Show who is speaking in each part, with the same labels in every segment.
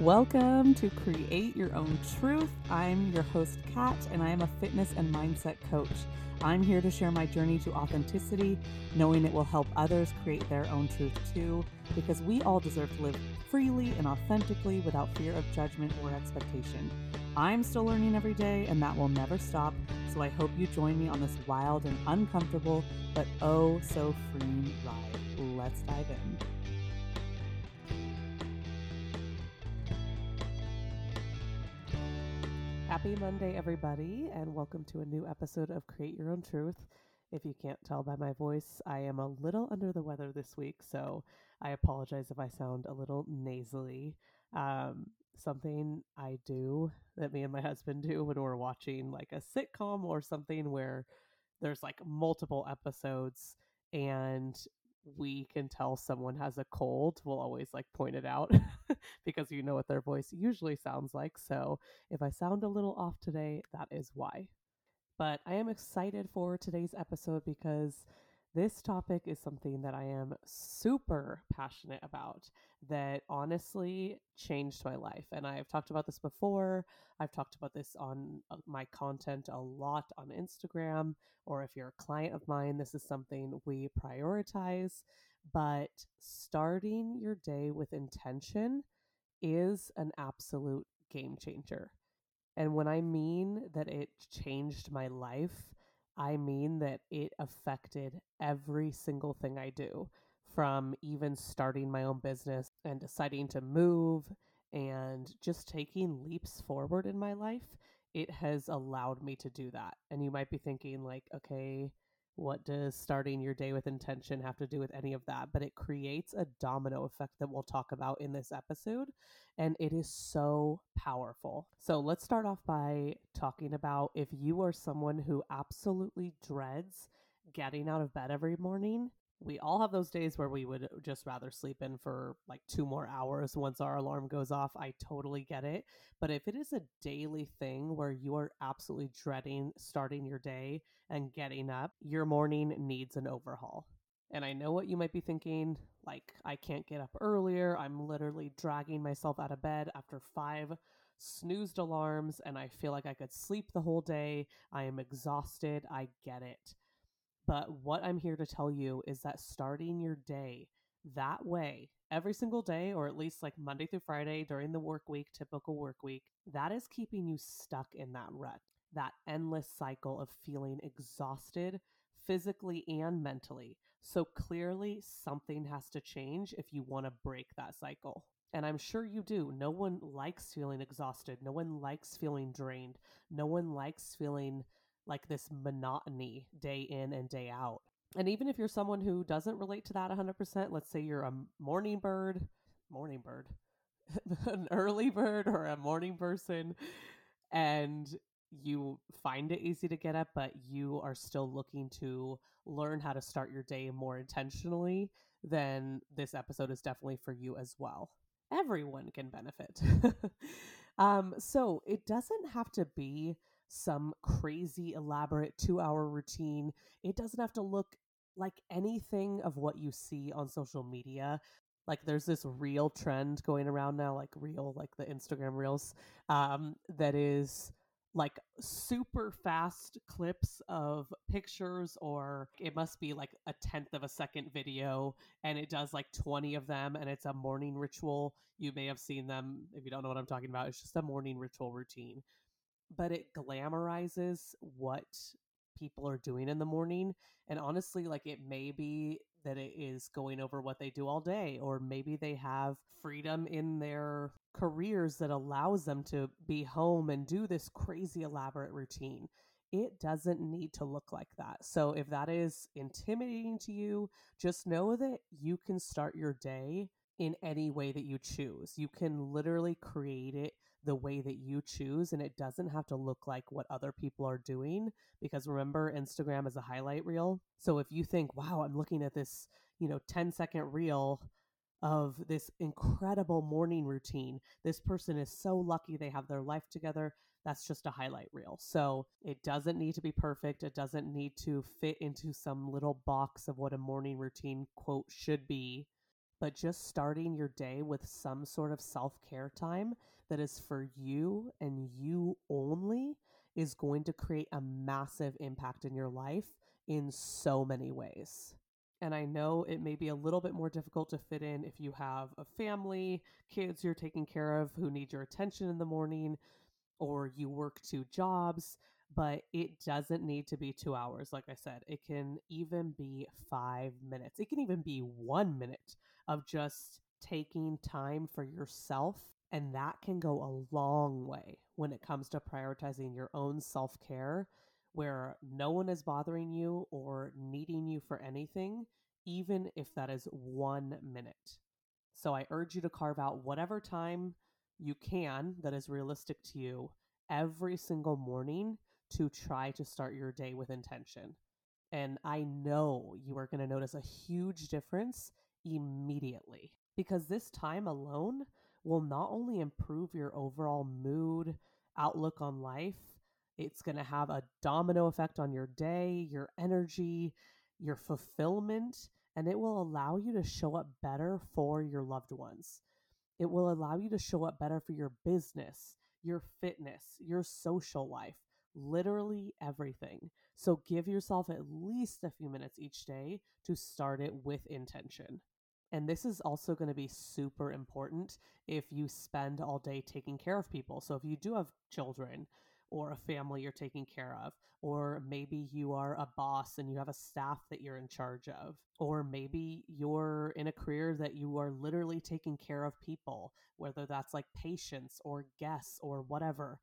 Speaker 1: Welcome to Create Your Own Truth. I'm your host, Kat, and I am a fitness and mindset coach. I'm here to share my journey to authenticity, knowing it will help others create their own truth too, because we all deserve to live freely and authentically without fear of judgment or expectation. I'm still learning every day, and that will never stop. So I hope you join me on this wild and uncomfortable, but oh so freeing ride. Let's dive in. Happy Monday, everybody, and welcome to a new episode of Create Your Own Truth. If you can't tell by my voice, I am a little under the weather this week, so I apologize if I sound a little nasally. Um, something I do that me and my husband do when we're watching like a sitcom or something where there's like multiple episodes and we can tell someone has a cold, we'll always like point it out because you know what their voice usually sounds like. So if I sound a little off today, that is why. But I am excited for today's episode because this topic is something that I am super passionate about that honestly changed my life. And I've talked about this before. I've talked about this on uh, my content a lot on Instagram, or if you're a client of mine, this is something we prioritize. But starting your day with intention is an absolute game changer. And when I mean that it changed my life, I mean that it affected every single thing I do from even starting my own business and deciding to move and just taking leaps forward in my life. It has allowed me to do that. And you might be thinking, like, okay, what does starting your day with intention have to do with any of that? But it creates a domino effect that we'll talk about in this episode. And it is so powerful. So let's start off by talking about if you are someone who absolutely dreads getting out of bed every morning. We all have those days where we would just rather sleep in for like two more hours once our alarm goes off. I totally get it. But if it is a daily thing where you are absolutely dreading starting your day and getting up, your morning needs an overhaul. And I know what you might be thinking like, I can't get up earlier. I'm literally dragging myself out of bed after five snoozed alarms, and I feel like I could sleep the whole day. I am exhausted. I get it. But what I'm here to tell you is that starting your day that way every single day, or at least like Monday through Friday during the work week, typical work week, that is keeping you stuck in that rut, that endless cycle of feeling exhausted physically and mentally. So clearly, something has to change if you want to break that cycle. And I'm sure you do. No one likes feeling exhausted. No one likes feeling drained. No one likes feeling like this monotony day in and day out. And even if you're someone who doesn't relate to that 100%, let's say you're a morning bird, morning bird, an early bird or a morning person, and you find it easy to get up, but you are still looking to learn how to start your day more intentionally, then this episode is definitely for you as well. Everyone can benefit. um, so it doesn't have to be some crazy, elaborate two hour routine. It doesn't have to look like anything of what you see on social media. Like there's this real trend going around now, like real, like the Instagram reels, um, that is like super fast clips of pictures or it must be like a tenth of a second video and it does like 20 of them and it's a morning ritual you may have seen them if you don't know what i'm talking about it's just a morning ritual routine but it glamorizes what people are doing in the morning and honestly like it may be that it is going over what they do all day or maybe they have freedom in their careers that allows them to be home and do this crazy elaborate routine. It doesn't need to look like that. So if that is intimidating to you just know that you can start your day in any way that you choose. You can literally create it the way that you choose and it doesn't have to look like what other people are doing because remember Instagram is a highlight reel. So if you think, "Wow, I'm looking at this, you know, 10 second reel of this incredible morning routine. This person is so lucky they have their life together." That's just a highlight reel. So it doesn't need to be perfect. It doesn't need to fit into some little box of what a morning routine quote should be but just starting your day with some sort of self care time that is for you and you only is going to create a massive impact in your life in so many ways. And I know it may be a little bit more difficult to fit in if you have a family, kids you're taking care of who need your attention in the morning, or you work two jobs, but it doesn't need to be two hours. Like I said, it can even be five minutes, it can even be one minute of just taking time for yourself. And that can go a long way when it comes to prioritizing your own self care where no one is bothering you or needing you for anything, even if that is one minute. So I urge you to carve out whatever time you can that is realistic to you every single morning to try to start your day with intention. And I know you are going to notice a huge difference immediately because this time alone will not only improve your overall mood, outlook on life, it's going to have a domino effect on your day, your energy, your fulfillment, and it will allow you to show up better for your loved ones. It will allow you to show up better for your business, your fitness, your social life, literally everything. So give yourself at least a few minutes each day to start it with intention. And this is also going to be super important if you spend all day taking care of people. So if you do have children, or a family you're taking care of, or maybe you are a boss and you have a staff that you're in charge of, or maybe you're in a career that you are literally taking care of people, whether that's like patients or guests or whatever.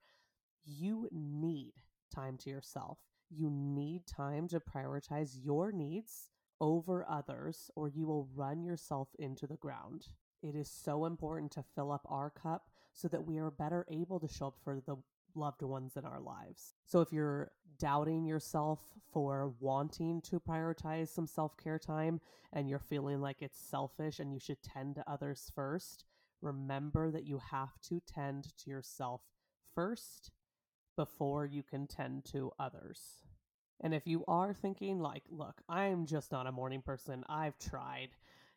Speaker 1: You need time to yourself. You need time to prioritize your needs over others, or you will run yourself into the ground. It is so important to fill up our cup so that we are better able to show up for the loved ones in our lives. So if you're doubting yourself for wanting to prioritize some self care time and you're feeling like it's selfish and you should tend to others first, remember that you have to tend to yourself first before you can tend to others. And if you are thinking, like, look, I'm just not a morning person, I've tried,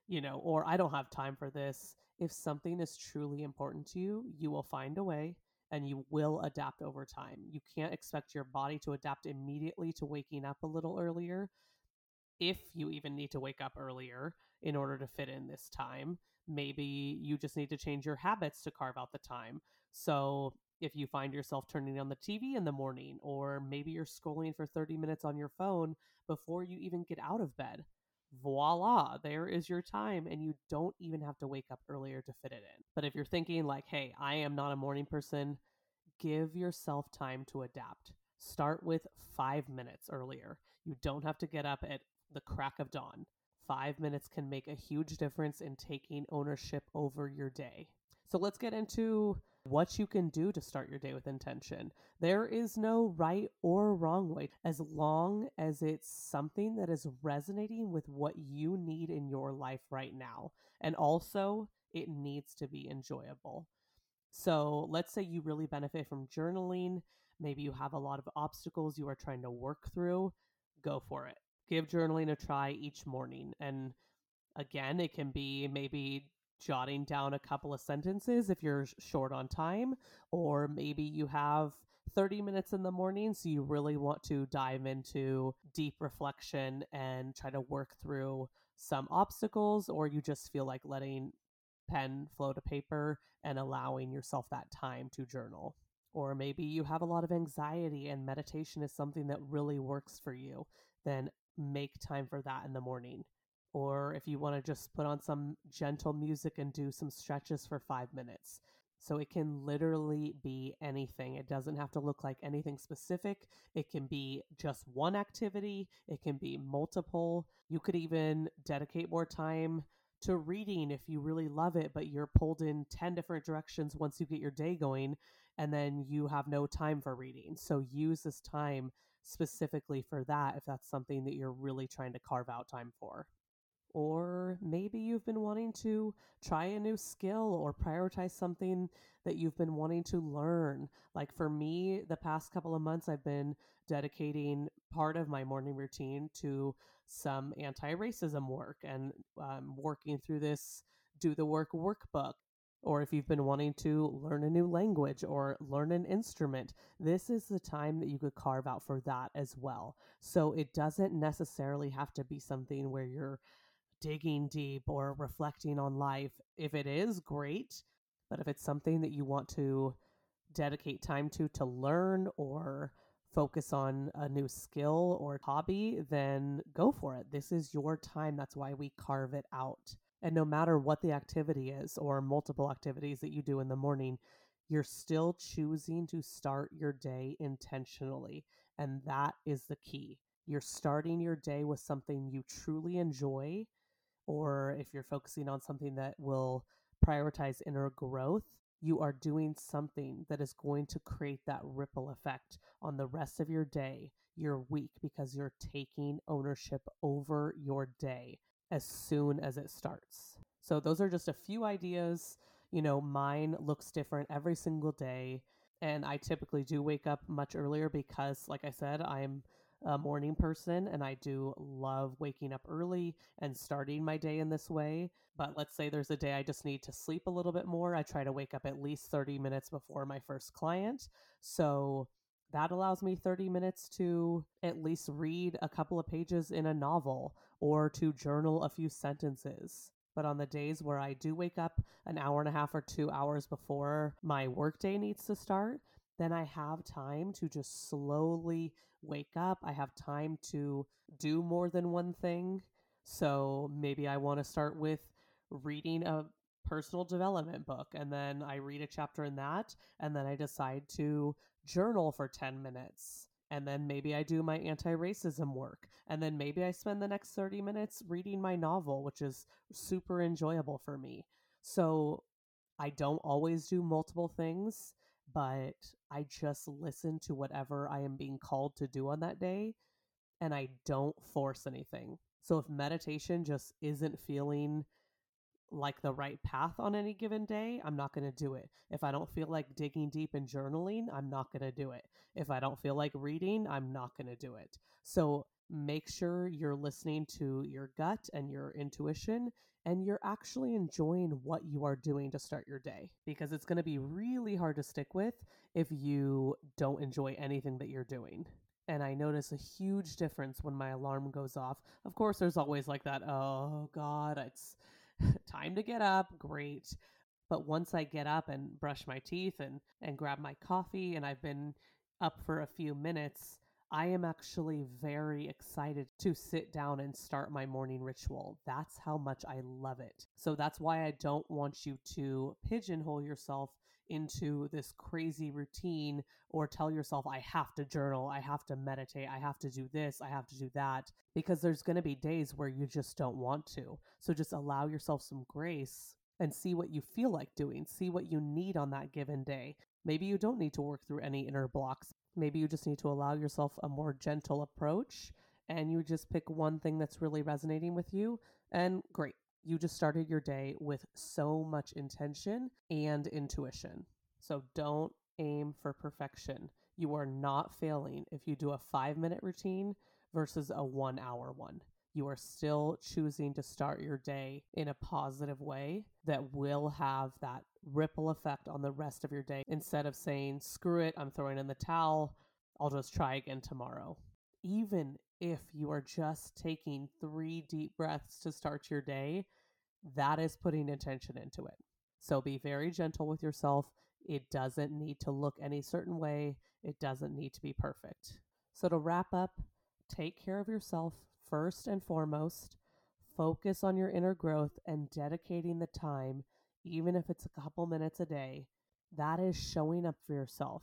Speaker 1: you know, or I don't have time for this, if something is truly important to you, you will find a way and you will adapt over time. You can't expect your body to adapt immediately to waking up a little earlier if you even need to wake up earlier in order to fit in this time. Maybe you just need to change your habits to carve out the time. So, if you find yourself turning on the TV in the morning, or maybe you're scrolling for 30 minutes on your phone before you even get out of bed, voila, there is your time, and you don't even have to wake up earlier to fit it in. But if you're thinking, like, hey, I am not a morning person, give yourself time to adapt. Start with five minutes earlier. You don't have to get up at the crack of dawn. Five minutes can make a huge difference in taking ownership over your day. So let's get into what you can do to start your day with intention. There is no right or wrong way as long as it's something that is resonating with what you need in your life right now. And also, it needs to be enjoyable. So, let's say you really benefit from journaling. Maybe you have a lot of obstacles you are trying to work through. Go for it. Give journaling a try each morning. And again, it can be maybe jotting down a couple of sentences if you're short on time, or maybe you have 30 minutes in the morning, so you really want to dive into deep reflection and try to work through some obstacles, or you just feel like letting pen flow to paper and allowing yourself that time to journal. Or maybe you have a lot of anxiety and meditation is something that really works for you, then make time for that in the morning or if you want to just put on some gentle music and do some stretches for five minutes. So it can literally be anything. It doesn't have to look like anything specific. It can be just one activity, it can be multiple. You could even dedicate more time to reading if you really love it, but you're pulled in 10 different directions once you get your day going, and then you have no time for reading. So use this time specifically for that if that's something that you're really trying to carve out time for. Or maybe you've been wanting to try a new skill or prioritize something that you've been wanting to learn. Like for me, the past couple of months, I've been dedicating part of my morning routine to some anti racism work and um, working through this do the work workbook. Or if you've been wanting to learn a new language or learn an instrument, this is the time that you could carve out for that as well. So it doesn't necessarily have to be something where you're digging deep or reflecting on life. If it is, great. But if it's something that you want to dedicate time to to learn or focus on a new skill or hobby, then go for it. This is your time. That's why we carve it out. And no matter what the activity is or multiple activities that you do in the morning, you're still choosing to start your day intentionally. And that is the key. You're starting your day with something you truly enjoy, or if you're focusing on something that will prioritize inner growth, you are doing something that is going to create that ripple effect on the rest of your day, your week, because you're taking ownership over your day as soon as it starts. So, those are just a few ideas. You know, mine looks different every single day. And I typically do wake up much earlier because, like I said, I'm a morning person and I do love waking up early and starting my day in this way. But let's say there's a day I just need to sleep a little bit more. I try to wake up at least 30 minutes before my first client. So that allows me 30 minutes to at least read a couple of pages in a novel or to journal a few sentences. But on the days where I do wake up an hour and a half or two hours before my workday needs to start, then I have time to just slowly wake up. I have time to do more than one thing. So maybe I want to start with reading a personal development book and then I read a chapter in that and then I decide to journal for 10 minutes and then maybe I do my anti racism work. And then maybe I spend the next 30 minutes reading my novel, which is super enjoyable for me. So I don't always do multiple things, but I just listen to whatever I am being called to do on that day and I don't force anything. So if meditation just isn't feeling like the right path on any given day, I'm not going to do it. If I don't feel like digging deep and journaling, I'm not going to do it. If I don't feel like reading, I'm not going to do it. So make sure you're listening to your gut and your intuition and you're actually enjoying what you are doing to start your day because it's going to be really hard to stick with if you don't enjoy anything that you're doing. And I notice a huge difference when my alarm goes off. Of course, there's always like that, oh God, it's time to get up. Great. But once I get up and brush my teeth and, and grab my coffee, and I've been up for a few minutes, I am actually very excited to sit down and start my morning ritual. That's how much I love it. So that's why I don't want you to pigeonhole yourself into this crazy routine or tell yourself, I have to journal, I have to meditate, I have to do this, I have to do that, because there's going to be days where you just don't want to. So just allow yourself some grace and see what you feel like doing, see what you need on that given day. Maybe you don't need to work through any inner blocks. Maybe you just need to allow yourself a more gentle approach and you just pick one thing that's really resonating with you. And great, you just started your day with so much intention and intuition. So don't aim for perfection. You are not failing if you do a five minute routine versus a one hour one. You are still choosing to start your day in a positive way that will have that ripple effect on the rest of your day instead of saying, screw it, I'm throwing in the towel, I'll just try again tomorrow. Even if you are just taking three deep breaths to start your day, that is putting intention into it. So be very gentle with yourself. It doesn't need to look any certain way, it doesn't need to be perfect. So, to wrap up, take care of yourself first and foremost. Focus on your inner growth and dedicating the time even if it's a couple minutes a day, that is showing up for yourself.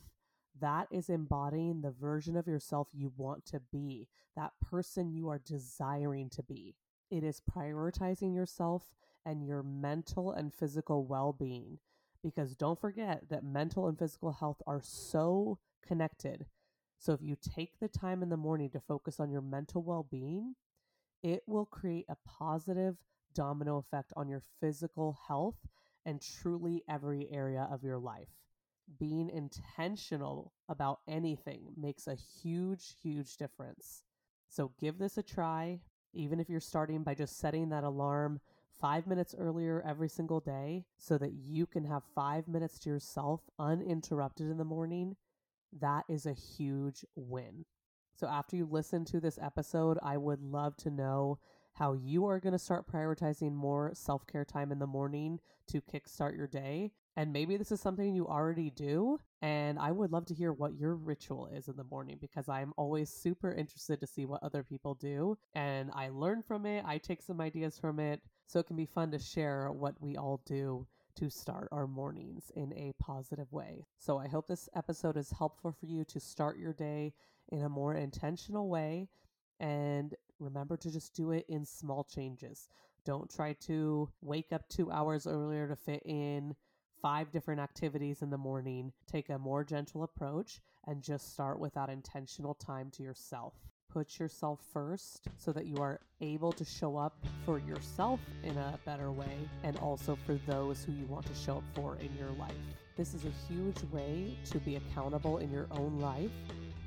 Speaker 1: That is embodying the version of yourself you want to be, that person you are desiring to be. It is prioritizing yourself and your mental and physical well being. Because don't forget that mental and physical health are so connected. So if you take the time in the morning to focus on your mental well being, it will create a positive domino effect on your physical health and truly every area of your life. being intentional about anything makes a huge, huge difference. So give this a try, even if you're starting by just setting that alarm five minutes earlier every single day so that you can have five minutes to yourself uninterrupted in the morning. That is a huge win. So, after you listen to this episode, I would love to know how you are going to start prioritizing more self care time in the morning to kickstart your day. And maybe this is something you already do. And I would love to hear what your ritual is in the morning because I'm always super interested to see what other people do. And I learn from it, I take some ideas from it. So it can be fun to share what we all do to start our mornings in a positive way. So I hope this episode is helpful for you to start your day in a more intentional way and remember to just do it in small changes. Don't try to wake up two hours earlier to fit in five different activities in the morning. Take a more gentle approach and just start with that intentional time to yourself. Put yourself first so that you are able to show up for yourself in a better way and also for those who you want to show up for in your life. This is a huge way to be accountable in your own life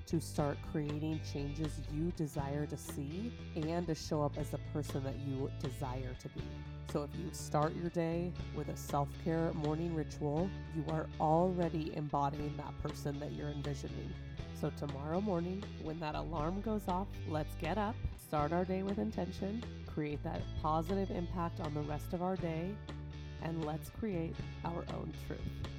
Speaker 1: to start creating changes you desire to see and to show up as the person that you desire to be. So, if you start your day with a self care morning ritual, you are already embodying that person that you're envisioning. So, tomorrow morning, when that alarm goes off, let's get up, start our day with intention, create that positive impact on the rest of our day, and let's create our own truth.